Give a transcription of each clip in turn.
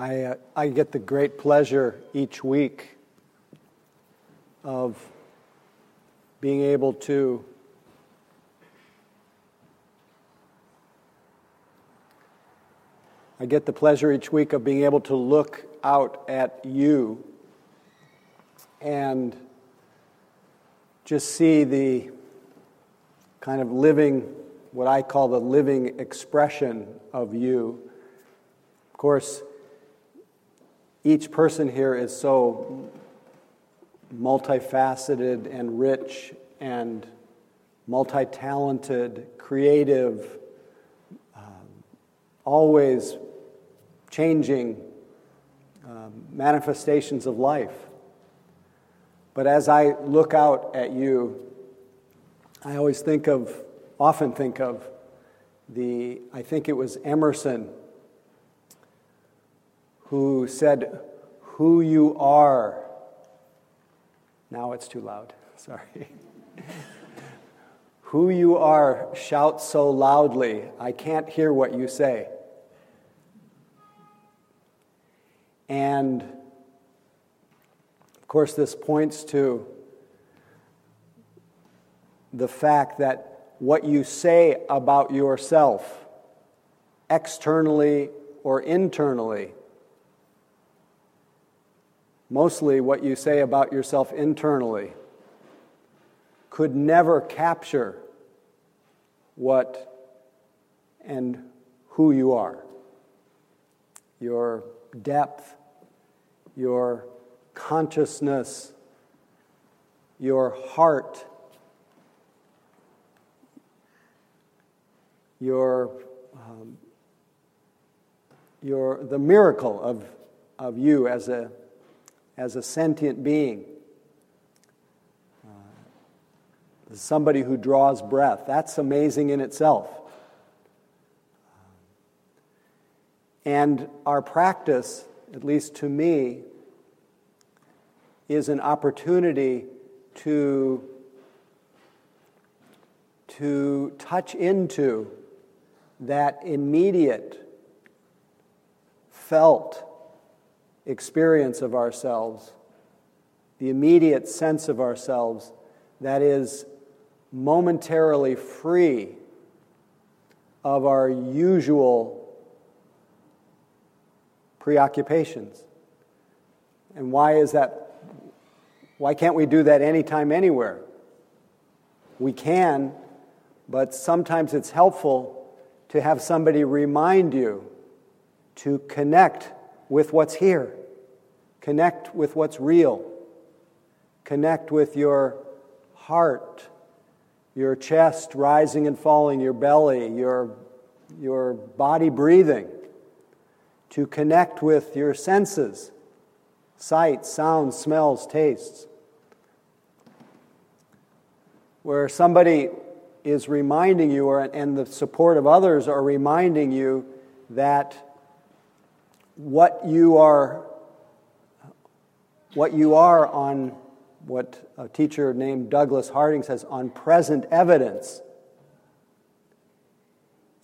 I, uh, I get the great pleasure each week of being able to I get the pleasure each week of being able to look out at you and just see the kind of living, what I call the living expression of you. Of course, each person here is so multifaceted and rich and multi talented, creative, um, always changing um, manifestations of life. But as I look out at you, I always think of, often think of, the, I think it was Emerson who said, Who you are. Now it's too loud, sorry. Who you are shouts so loudly, I can't hear what you say. And of course, this points to the fact that what you say about yourself, externally or internally, mostly what you say about yourself internally could never capture what and who you are, your depth, your consciousness, your heart, your, um, your, the miracle of, of you as a as a sentient being, uh, somebody who draws breath. That's amazing in itself. And our practice, at least to me, is an opportunity to, to touch into that immediate, felt experience of ourselves, the immediate sense of ourselves that is momentarily free of our usual preoccupations. And why is that? Why can't we do that anytime, anywhere? We can, but sometimes it's helpful to have somebody remind you to connect with what's here. Connect with what's real. Connect with your heart, your chest rising and falling, your belly, your, your body breathing. To connect with your senses sight, sounds, smells, tastes. Where somebody is reminding you, or, and the support of others are reminding you that what you are what you are on what a teacher named Douglas Harding says on present evidence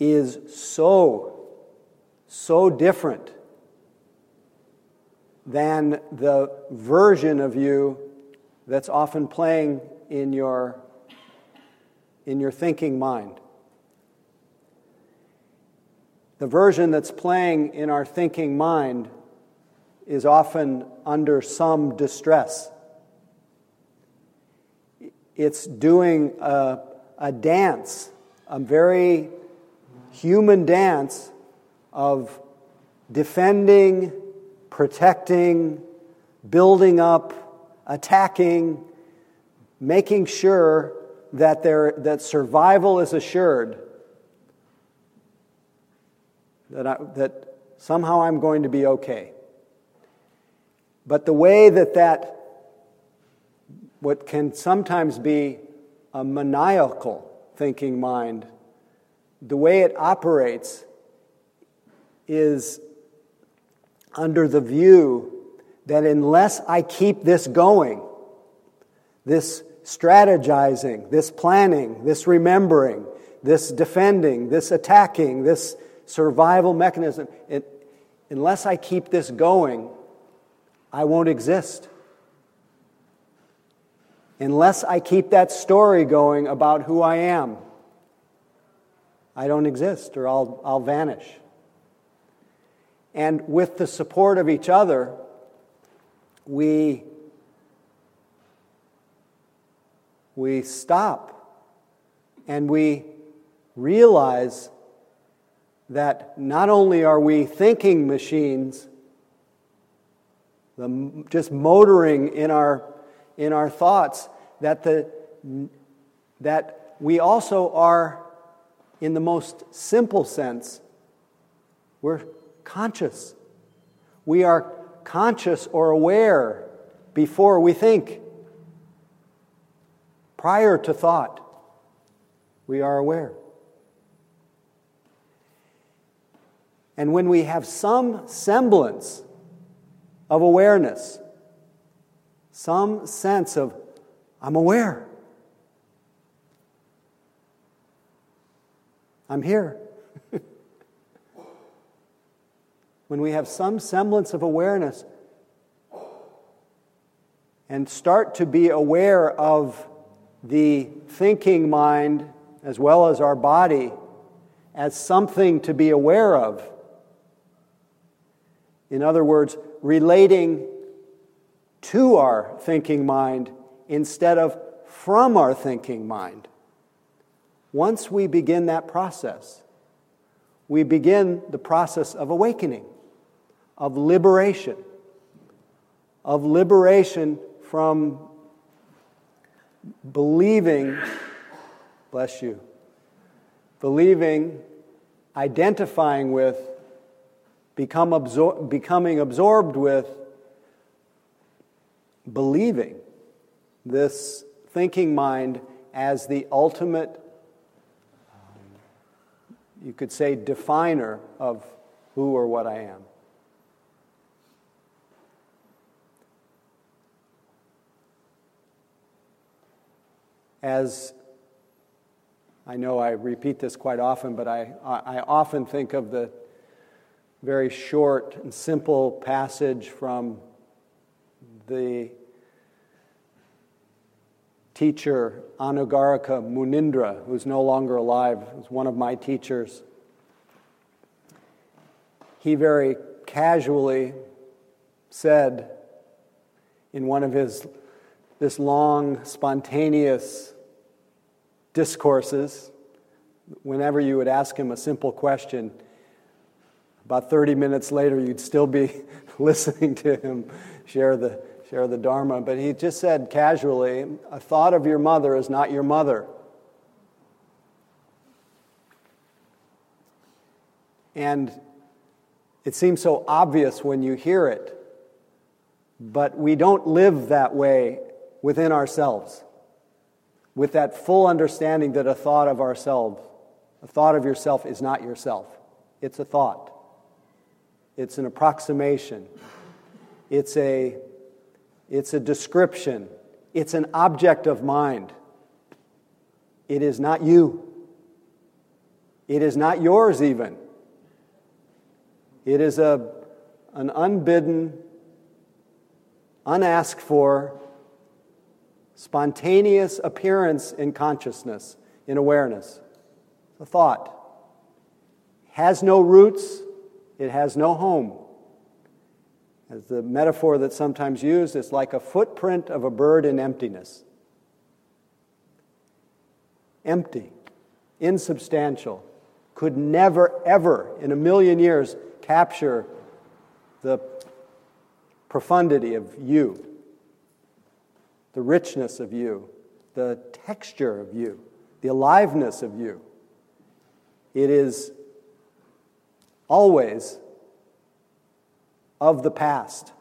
is so, so different than the version of you that's often playing in your, in your thinking mind. The version that's playing in our thinking mind is often under some distress. It's doing a, a dance, a very human dance of defending, protecting, building up, attacking, making sure that, there, that survival is assured, that, I, that somehow I'm going to be okay. But the way that that, what can sometimes be a maniacal thinking mind, the way it operates is under the view that unless I keep this going, this strategizing, this planning, this remembering, this defending, this attacking, this survival mechanism, it, unless I keep this going, I won't exist. Unless I keep that story going about who I am, I don't exist or I'll, I'll vanish. And with the support of each other, we, we stop and we realize that not only are we thinking machines, the, just motoring in our, in our thoughts, that, the, that we also are, in the most simple sense, we're conscious. We are conscious or aware before we think. Prior to thought, we are aware. And when we have some semblance of awareness, some sense of, I'm aware, I'm here. when we have some semblance of awareness and start to be aware of the thinking mind as well as our body as something to be aware of, in other words, relating to our thinking mind instead of from our thinking mind. Once we begin that process, we begin the process of awakening, of liberation, of liberation from believing, bless you, believing, identifying with become absor- becoming absorbed with believing this thinking mind as the ultimate, you could say, definer of who or what I am. As I know I repeat this quite often, but I, I often think of the very short and simple passage from the teacher Anagarika Munindra, who's no longer alive, was one of my teachers. He very casually said in one of his this long, spontaneous discourses, whenever you would ask him a simple question, about 30 minutes later, you'd still be listening to him share the, share the Dharma. But he just said casually, A thought of your mother is not your mother. And it seems so obvious when you hear it, but we don't live that way within ourselves, with that full understanding that a thought of ourselves, a thought of yourself is not yourself. It's a thought. It's an approximation. It's a, it's a description. It's an object of mind. It is not you. It is not yours, even. It is a, an unbidden, unasked for, spontaneous appearance in consciousness, in awareness. A thought. Has no roots, it has no home. As the metaphor that's sometimes used, it's like a footprint of a bird in emptiness. Empty, insubstantial, could never, ever in a million years capture the profundity of you, the richness of you, the texture of you, the aliveness of you. It is always of the past,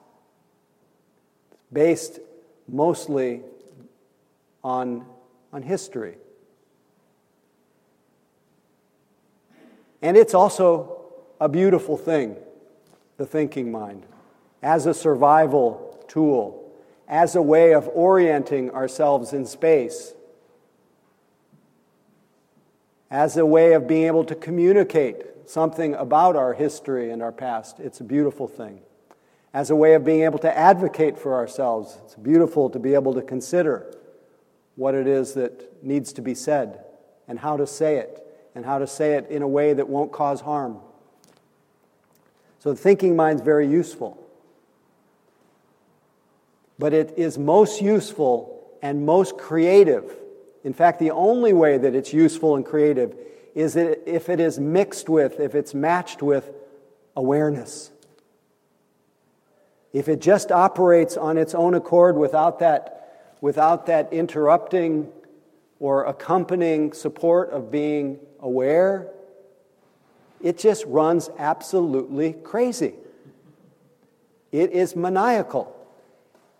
based mostly on, on history. And it's also a beautiful thing, the thinking mind, as a survival tool, as a way of orienting ourselves in space, as a way of being able to communicate something about our history and our past, it's a beautiful thing. As a way of being able to advocate for ourselves, it's beautiful to be able to consider what it is that needs to be said and how to say it, and how to say it in a way that won't cause harm. So the thinking mind's very useful. But it is most useful and most creative. In fact, the only way that it's useful and creative is it, if it is mixed with, if it's matched with awareness. If it just operates on its own accord without that, without that interrupting or accompanying support of being aware, it just runs absolutely crazy. It is maniacal.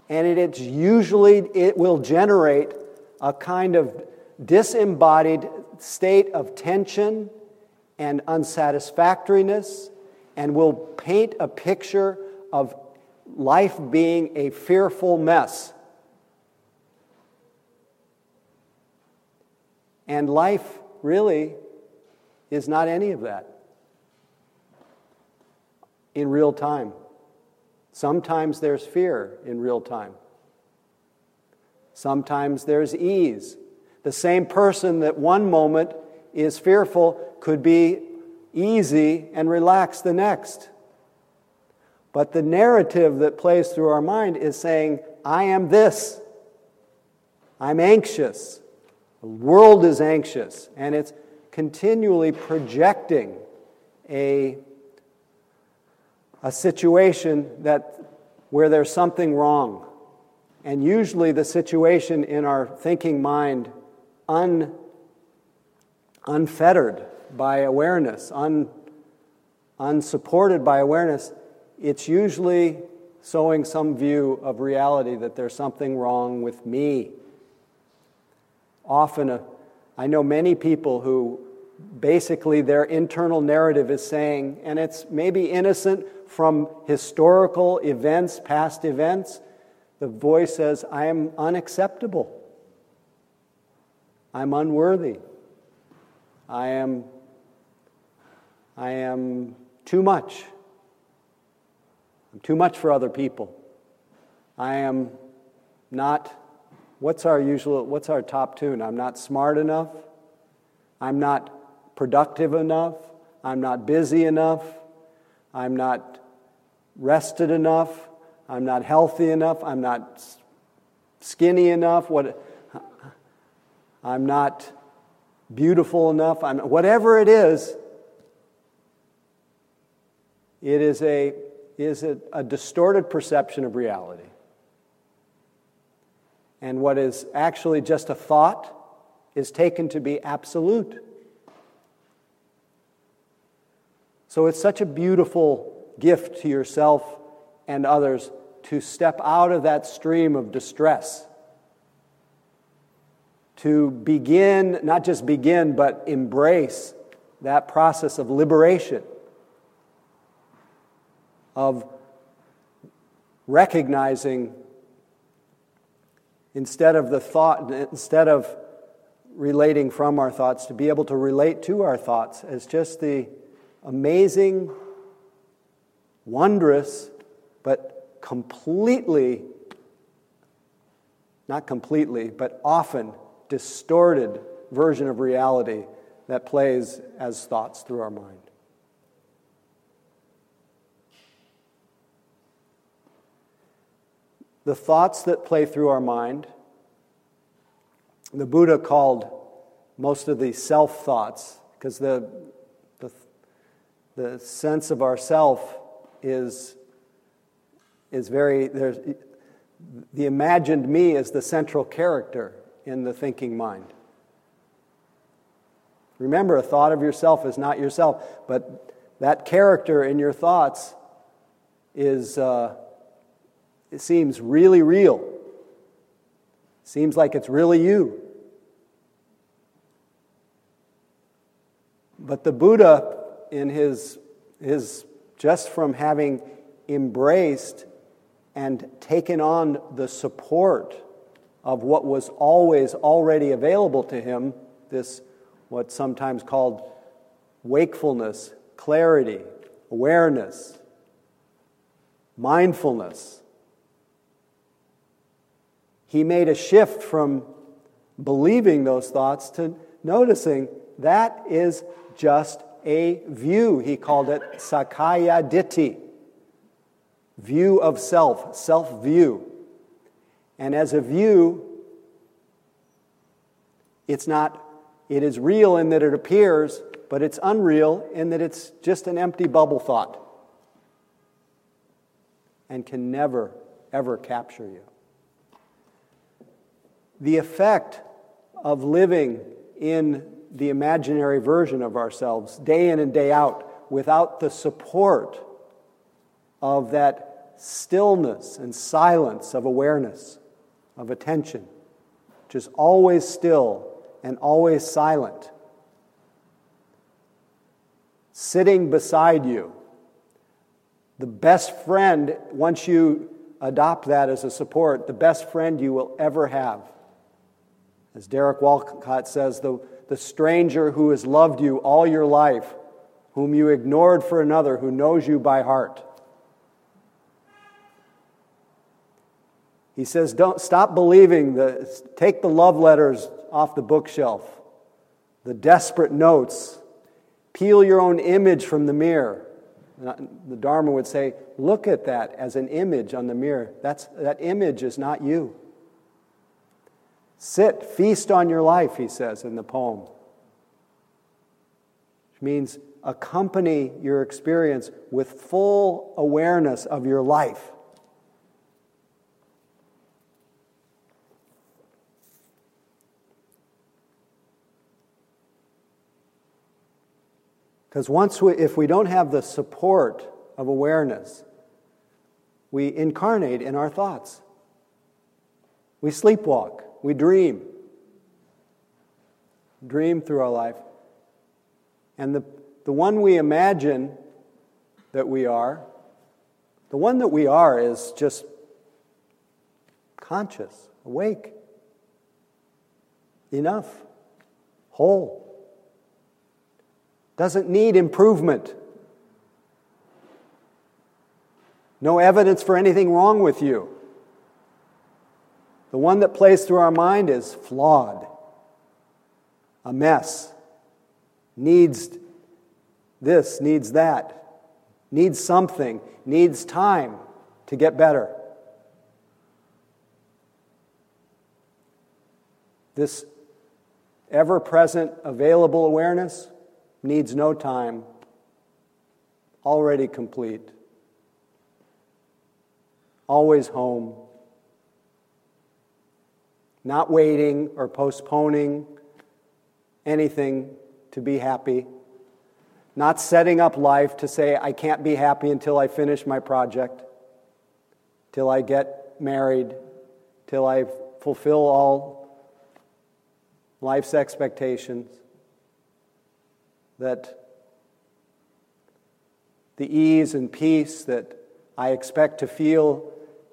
And it's usually, it will generate a kind of disembodied state of tension and unsatisfactoriness and will paint a picture of life being a fearful mess. And life really is not any of that in real time. Sometimes there's fear in real time. Sometimes there's ease. The same person that one moment is fearful could be easy and relaxed the next. But the narrative that plays through our mind is saying, I am this. I'm anxious. The world is anxious. And it's continually projecting a, a situation that, where there's something wrong. And usually the situation in our thinking mind, un, unfettered by awareness, un, unsupported by awareness, it's usually sowing some view of reality that there's something wrong with me. Often, a, I know many people who basically their internal narrative is saying, and it's maybe innocent from historical events, past events, the voice says, I am unacceptable. I'm unworthy. I am, I am too much. I'm too much for other people. I am not, what's our usual, what's our top tune? I'm not smart enough. I'm not productive enough. I'm not busy enough. I'm not rested enough. I'm not healthy enough. I'm not skinny enough. What, I'm not beautiful enough. I'm, whatever it is, it is a is a, a distorted perception of reality. And what is actually just a thought is taken to be absolute. So it's such a beautiful gift to yourself and others to step out of that stream of distress. To begin, not just begin, but embrace that process of liberation of recognizing instead of the thought, instead of relating from our thoughts, to be able to relate to our thoughts as just the amazing, wondrous, but completely, not completely, but often distorted version of reality that plays as thoughts through our mind. the thoughts that play through our mind. The Buddha called most of the self thoughts because the, the, the sense of ourself is, is very, the imagined me is the central character in the thinking mind. Remember, a thought of yourself is not yourself, but that character in your thoughts is. Uh, it seems really real. Seems like it's really you. But the Buddha, in his, his just from having embraced and taken on the support of what was always already available to him, this what's sometimes called wakefulness, clarity, awareness, mindfulness. He made a shift from believing those thoughts to noticing that is just a view. He called it Sakkaya Ditthi, view of self, self view. And as a view, it's not, it is real in that it appears, but it's unreal in that it's just an empty bubble thought and can never, ever capture you. The effect of living in the imaginary version of ourselves day in and day out without the support of that stillness and silence of awareness, of attention, is always still and always silent. Sitting beside you. The best friend, once you adopt that as a support, the best friend you will ever have. As Derek Walcott says, the the stranger who has loved you all your life, whom you ignored for another who knows you by heart. He says, don't stop believing the take the love letters off the bookshelf, the desperate notes, peel your own image from the mirror. The Dharma would say, look at that as an image on the mirror. That's, that image is not you. Sit, feast on your life, he says in the poem. Which means accompany your experience with full awareness of your life. Because once we, if we don't have the support of awareness, we incarnate in our thoughts. We sleepwalk. We dream. Dream through our life. And the, the one we imagine that we are, the one that we are is just conscious, awake, enough, whole. Doesn't need improvement. No evidence for anything wrong with you. The one that plays through our mind is flawed, a mess, needs this, needs that, needs something, needs time to get better. This ever present, available awareness needs no time, already complete, always home not waiting or postponing anything to be happy, not setting up life to say, I can't be happy until I finish my project, till I get married, till I fulfill all life's expectations. That the ease and peace that I expect to feel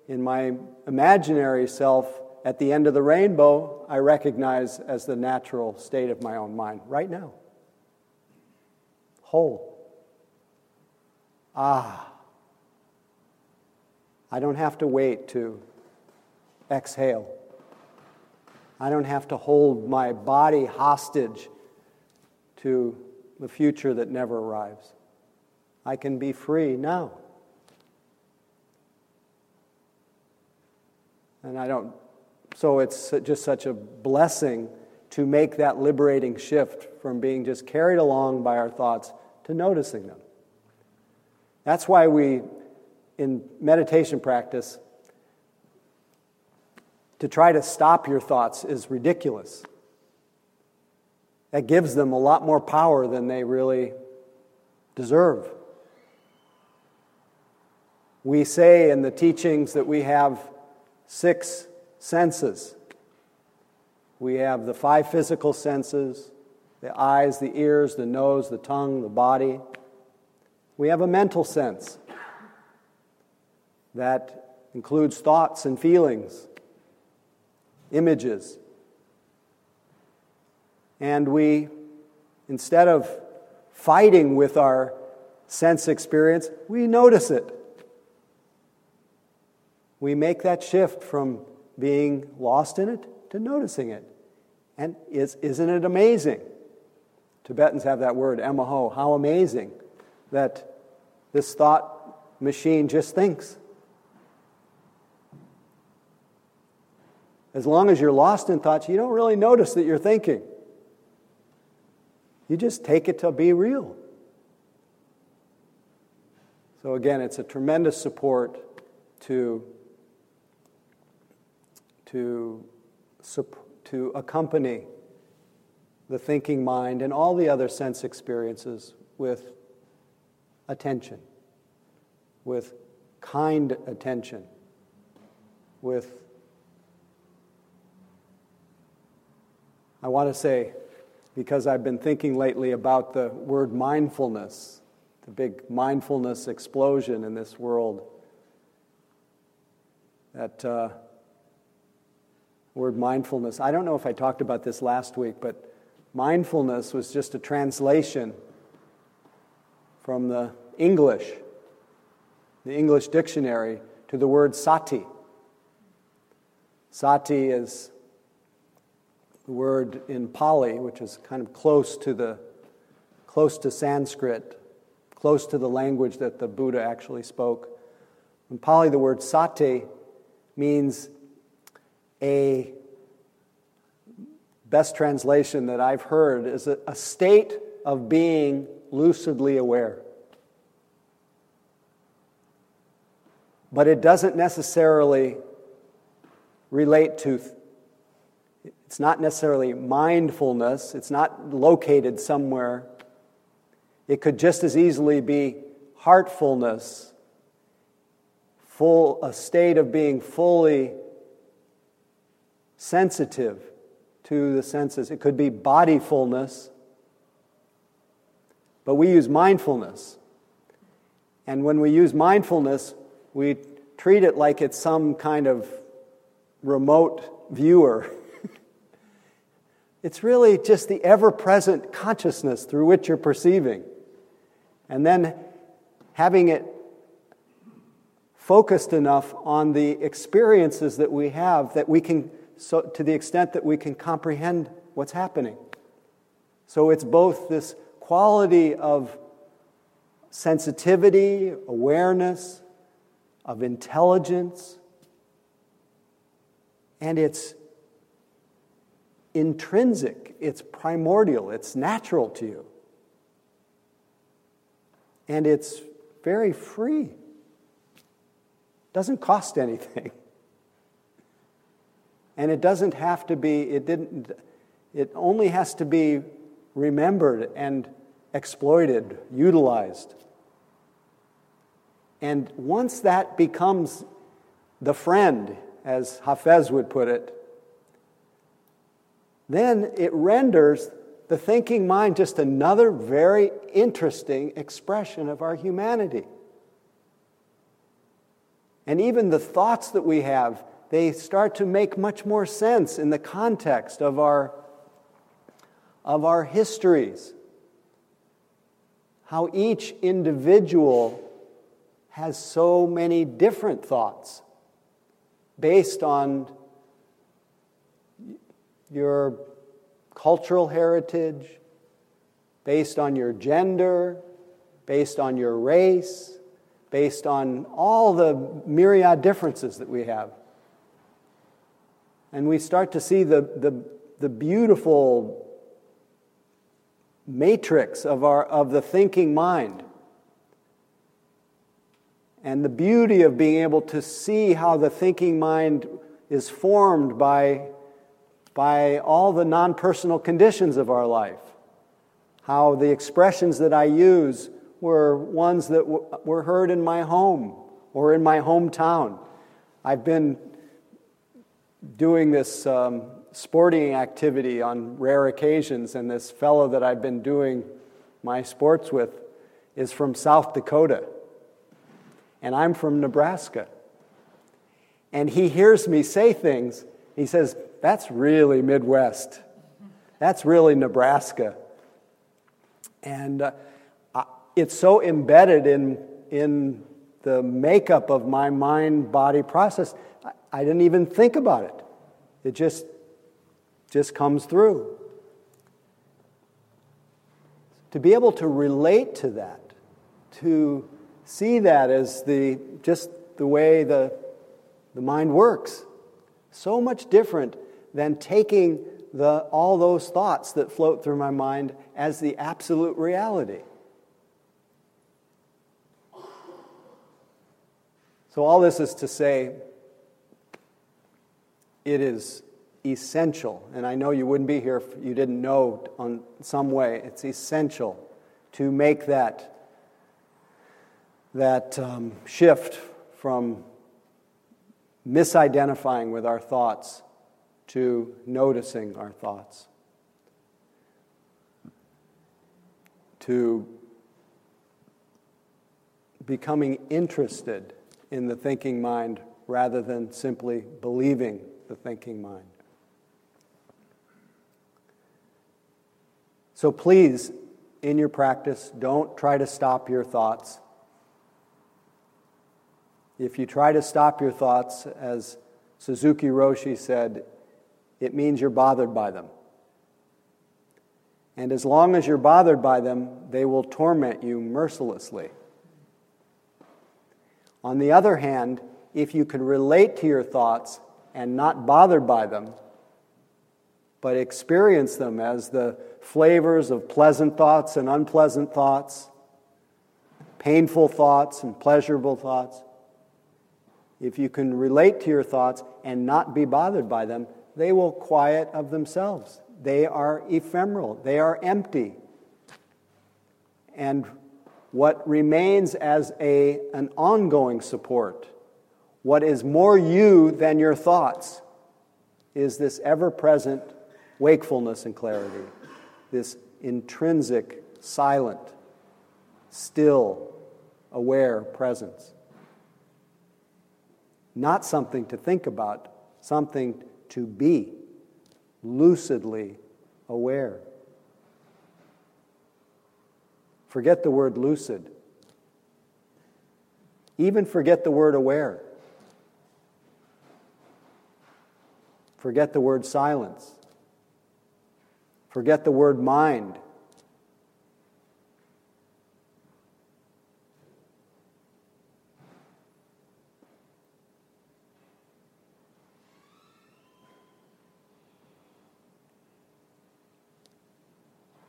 in my imaginary self at the end of the rainbow, I recognize as the natural state of my own mind right now. Whole. Ah. I don't have to wait to exhale. I don't have to hold my body hostage to the future that never arrives. I can be free now. And I don't so it's just such a blessing to make that liberating shift from being just carried along by our thoughts to noticing them. That's why we, in meditation practice, to try to stop your thoughts is ridiculous. That gives them a lot more power than they really deserve. We say in the teachings that we have six senses. We have the five physical senses the eyes, the ears, the nose, the tongue, the body. We have a mental sense that includes thoughts and feelings, images. And we, instead of fighting with our sense experience, we notice it. We make that shift from being lost in it to noticing it. And is, isn't it amazing? Tibetans have that word, emaho. How amazing that this thought machine just thinks. As long as you're lost in thoughts, you don't really notice that you're thinking. You just take it to be real. So, again, it's a tremendous support to, to, to accompany the thinking mind and all the other sense experiences with attention, with kind attention, with I want to say, because I've been thinking lately about the word mindfulness, the big mindfulness explosion in this world, that uh, word mindfulness, I don't know if I talked about this last week, but mindfulness was just a translation from the English, the English dictionary, to the word sati. Sati is the word in Pali, which is kind of close to the close to Sanskrit, close to the language that the Buddha actually spoke. In Pali, the word sati means a best translation that I've heard is a, a state of being lucidly aware. But it doesn't necessarily relate to it's not necessarily mindfulness, it's not located somewhere. It could just as easily be heartfulness, full, a state of being fully sensitive to the senses. It could be bodyfulness, but we use mindfulness. And when we use mindfulness, we treat it like it's some kind of remote viewer It's really just the ever present consciousness through which you're perceiving. And then having it focused enough on the experiences that we have that we can, so to the extent that we can comprehend what's happening. So it's both this quality of sensitivity, awareness, of intelligence, and it's intrinsic, it's primordial, it's natural to you. And it's very free. Doesn't cost anything. And it doesn't have to be, it didn't, it only has to be remembered and exploited, utilized. And once that becomes the friend, as Hafez would put it, then it renders the thinking mind just another very interesting expression of our humanity. And even the thoughts that we have, they start to make much more sense in the context of our, of our histories. How each individual has so many different thoughts based on your cultural heritage, based on your gender, based on your race, based on all the myriad differences that we have. And we start to see the, the, the beautiful matrix of, our, of the thinking mind. And the beauty of being able to see how the thinking mind is formed by by all the non personal conditions of our life. How the expressions that I use were ones that w- were heard in my home or in my hometown. I've been doing this um, sporting activity on rare occasions, and this fellow that I've been doing my sports with is from South Dakota, and I'm from Nebraska. And he hears me say things. He says, that's really Midwest. That's really Nebraska. And uh, it's so embedded in, in the makeup of my mind body process, I, I didn't even think about it. It just, just comes through. To be able to relate to that, to see that as the, just the way the, the mind works, so much different than taking the, all those thoughts that float through my mind as the absolute reality. So, all this is to say, it is essential, and I know you wouldn't be here if you didn't know on some way, it's essential to make that, that um, shift from misidentifying with our thoughts to noticing our thoughts, to becoming interested in the thinking mind rather than simply believing the thinking mind. So please, in your practice, don't try to stop your thoughts. If you try to stop your thoughts, as Suzuki Roshi said, it means you're bothered by them. And as long as you're bothered by them, they will torment you mercilessly. On the other hand, if you can relate to your thoughts and not bothered by them, but experience them as the flavors of pleasant thoughts and unpleasant thoughts, painful thoughts and pleasurable thoughts, if you can relate to your thoughts and not be bothered by them, they will quiet of themselves. They are ephemeral, they are empty. And what remains as a, an ongoing support, what is more you than your thoughts, is this ever present wakefulness and clarity, this intrinsic, silent, still, aware presence. Not something to think about, something to be lucidly aware. Forget the word lucid. Even forget the word aware. Forget the word silence. Forget the word mind.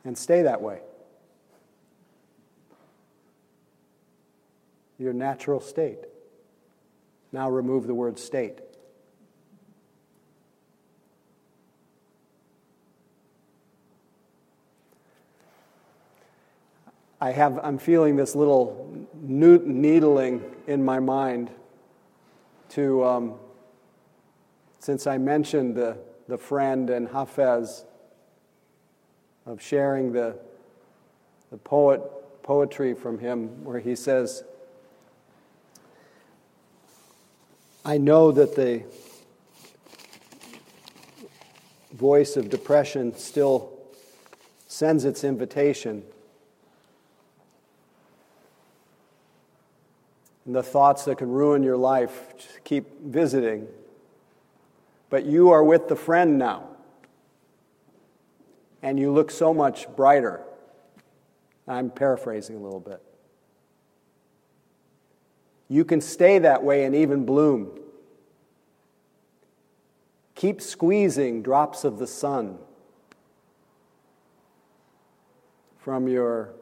And stay that way. your natural state. Now remove the word state. I have, I'm feeling this little needling in my mind to, um, since I mentioned the, the friend and Hafez of sharing the, the poet, poetry from him, where he says, I know that the voice of depression still sends its invitation. And the thoughts that can ruin your life keep visiting. But you are with the friend now. And you look so much brighter. I'm paraphrasing a little bit. You can stay that way and even bloom. Keep squeezing drops of the sun from your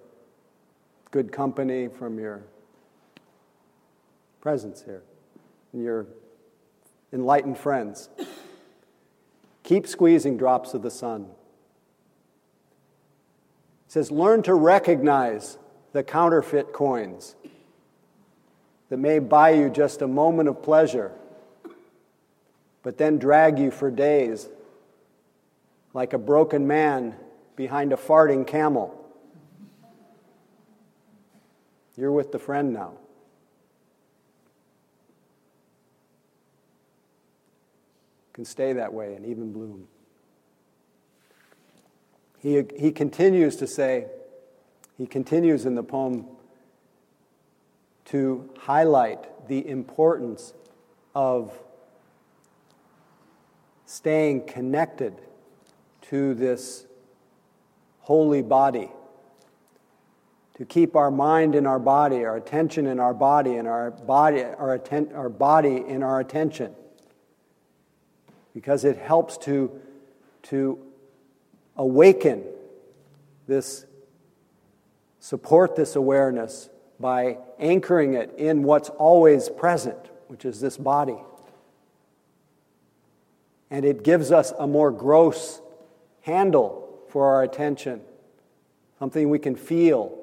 good company, from your presence here, and your enlightened friends. Keep squeezing drops of the sun. Says, learn to recognize the counterfeit coins that may buy you just a moment of pleasure, but then drag you for days like a broken man behind a farting camel. You're with the friend now. Can stay that way and even bloom. He, he continues to say, he continues in the poem to highlight the importance of staying connected to this holy body to keep our mind in our body, our attention in our body, and our body, our, atten- our body in our attention. Because it helps to, to awaken this, support this awareness by anchoring it in what's always present, which is this body. And it gives us a more gross handle for our attention, something we can feel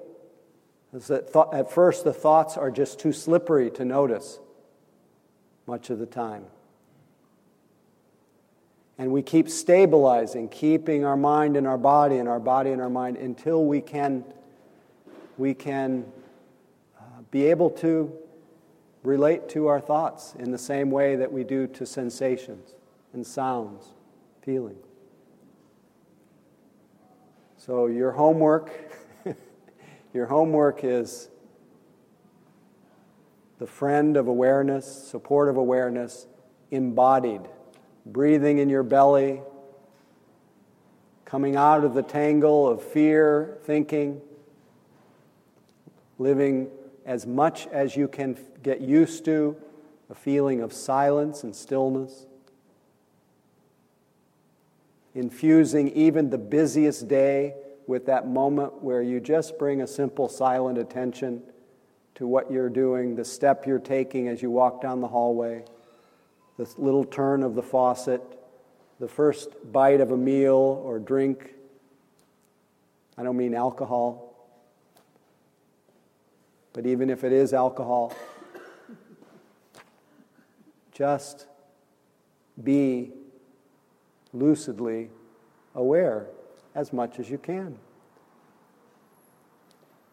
that th- at first the thoughts are just too slippery to notice much of the time. And we keep stabilizing, keeping our mind in our body and our body in our mind until we can, we can uh, be able to relate to our thoughts in the same way that we do to sensations and sounds, feelings. So, your homework your homework is the friend of awareness, support of awareness, embodied, breathing in your belly, coming out of the tangle of fear, thinking, living as much as you can get used to a feeling of silence and stillness, infusing even the busiest day with that moment where you just bring a simple silent attention to what you're doing, the step you're taking as you walk down the hallway, the little turn of the faucet, the first bite of a meal or drink. I don't mean alcohol, but even if it is alcohol, just be lucidly aware as much as you can.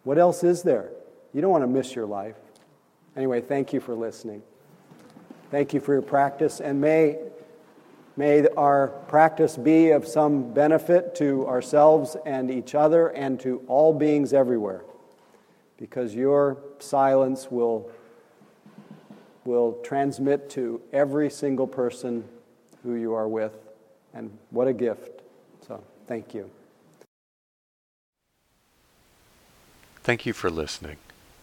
What else is there? You don't want to miss your life. Anyway, thank you for listening. Thank you for your practice, and may, may our practice be of some benefit to ourselves and each other and to all beings everywhere, because your silence will, will transmit to every single person who you are with, and what a gift. So, thank you. Thank you for listening.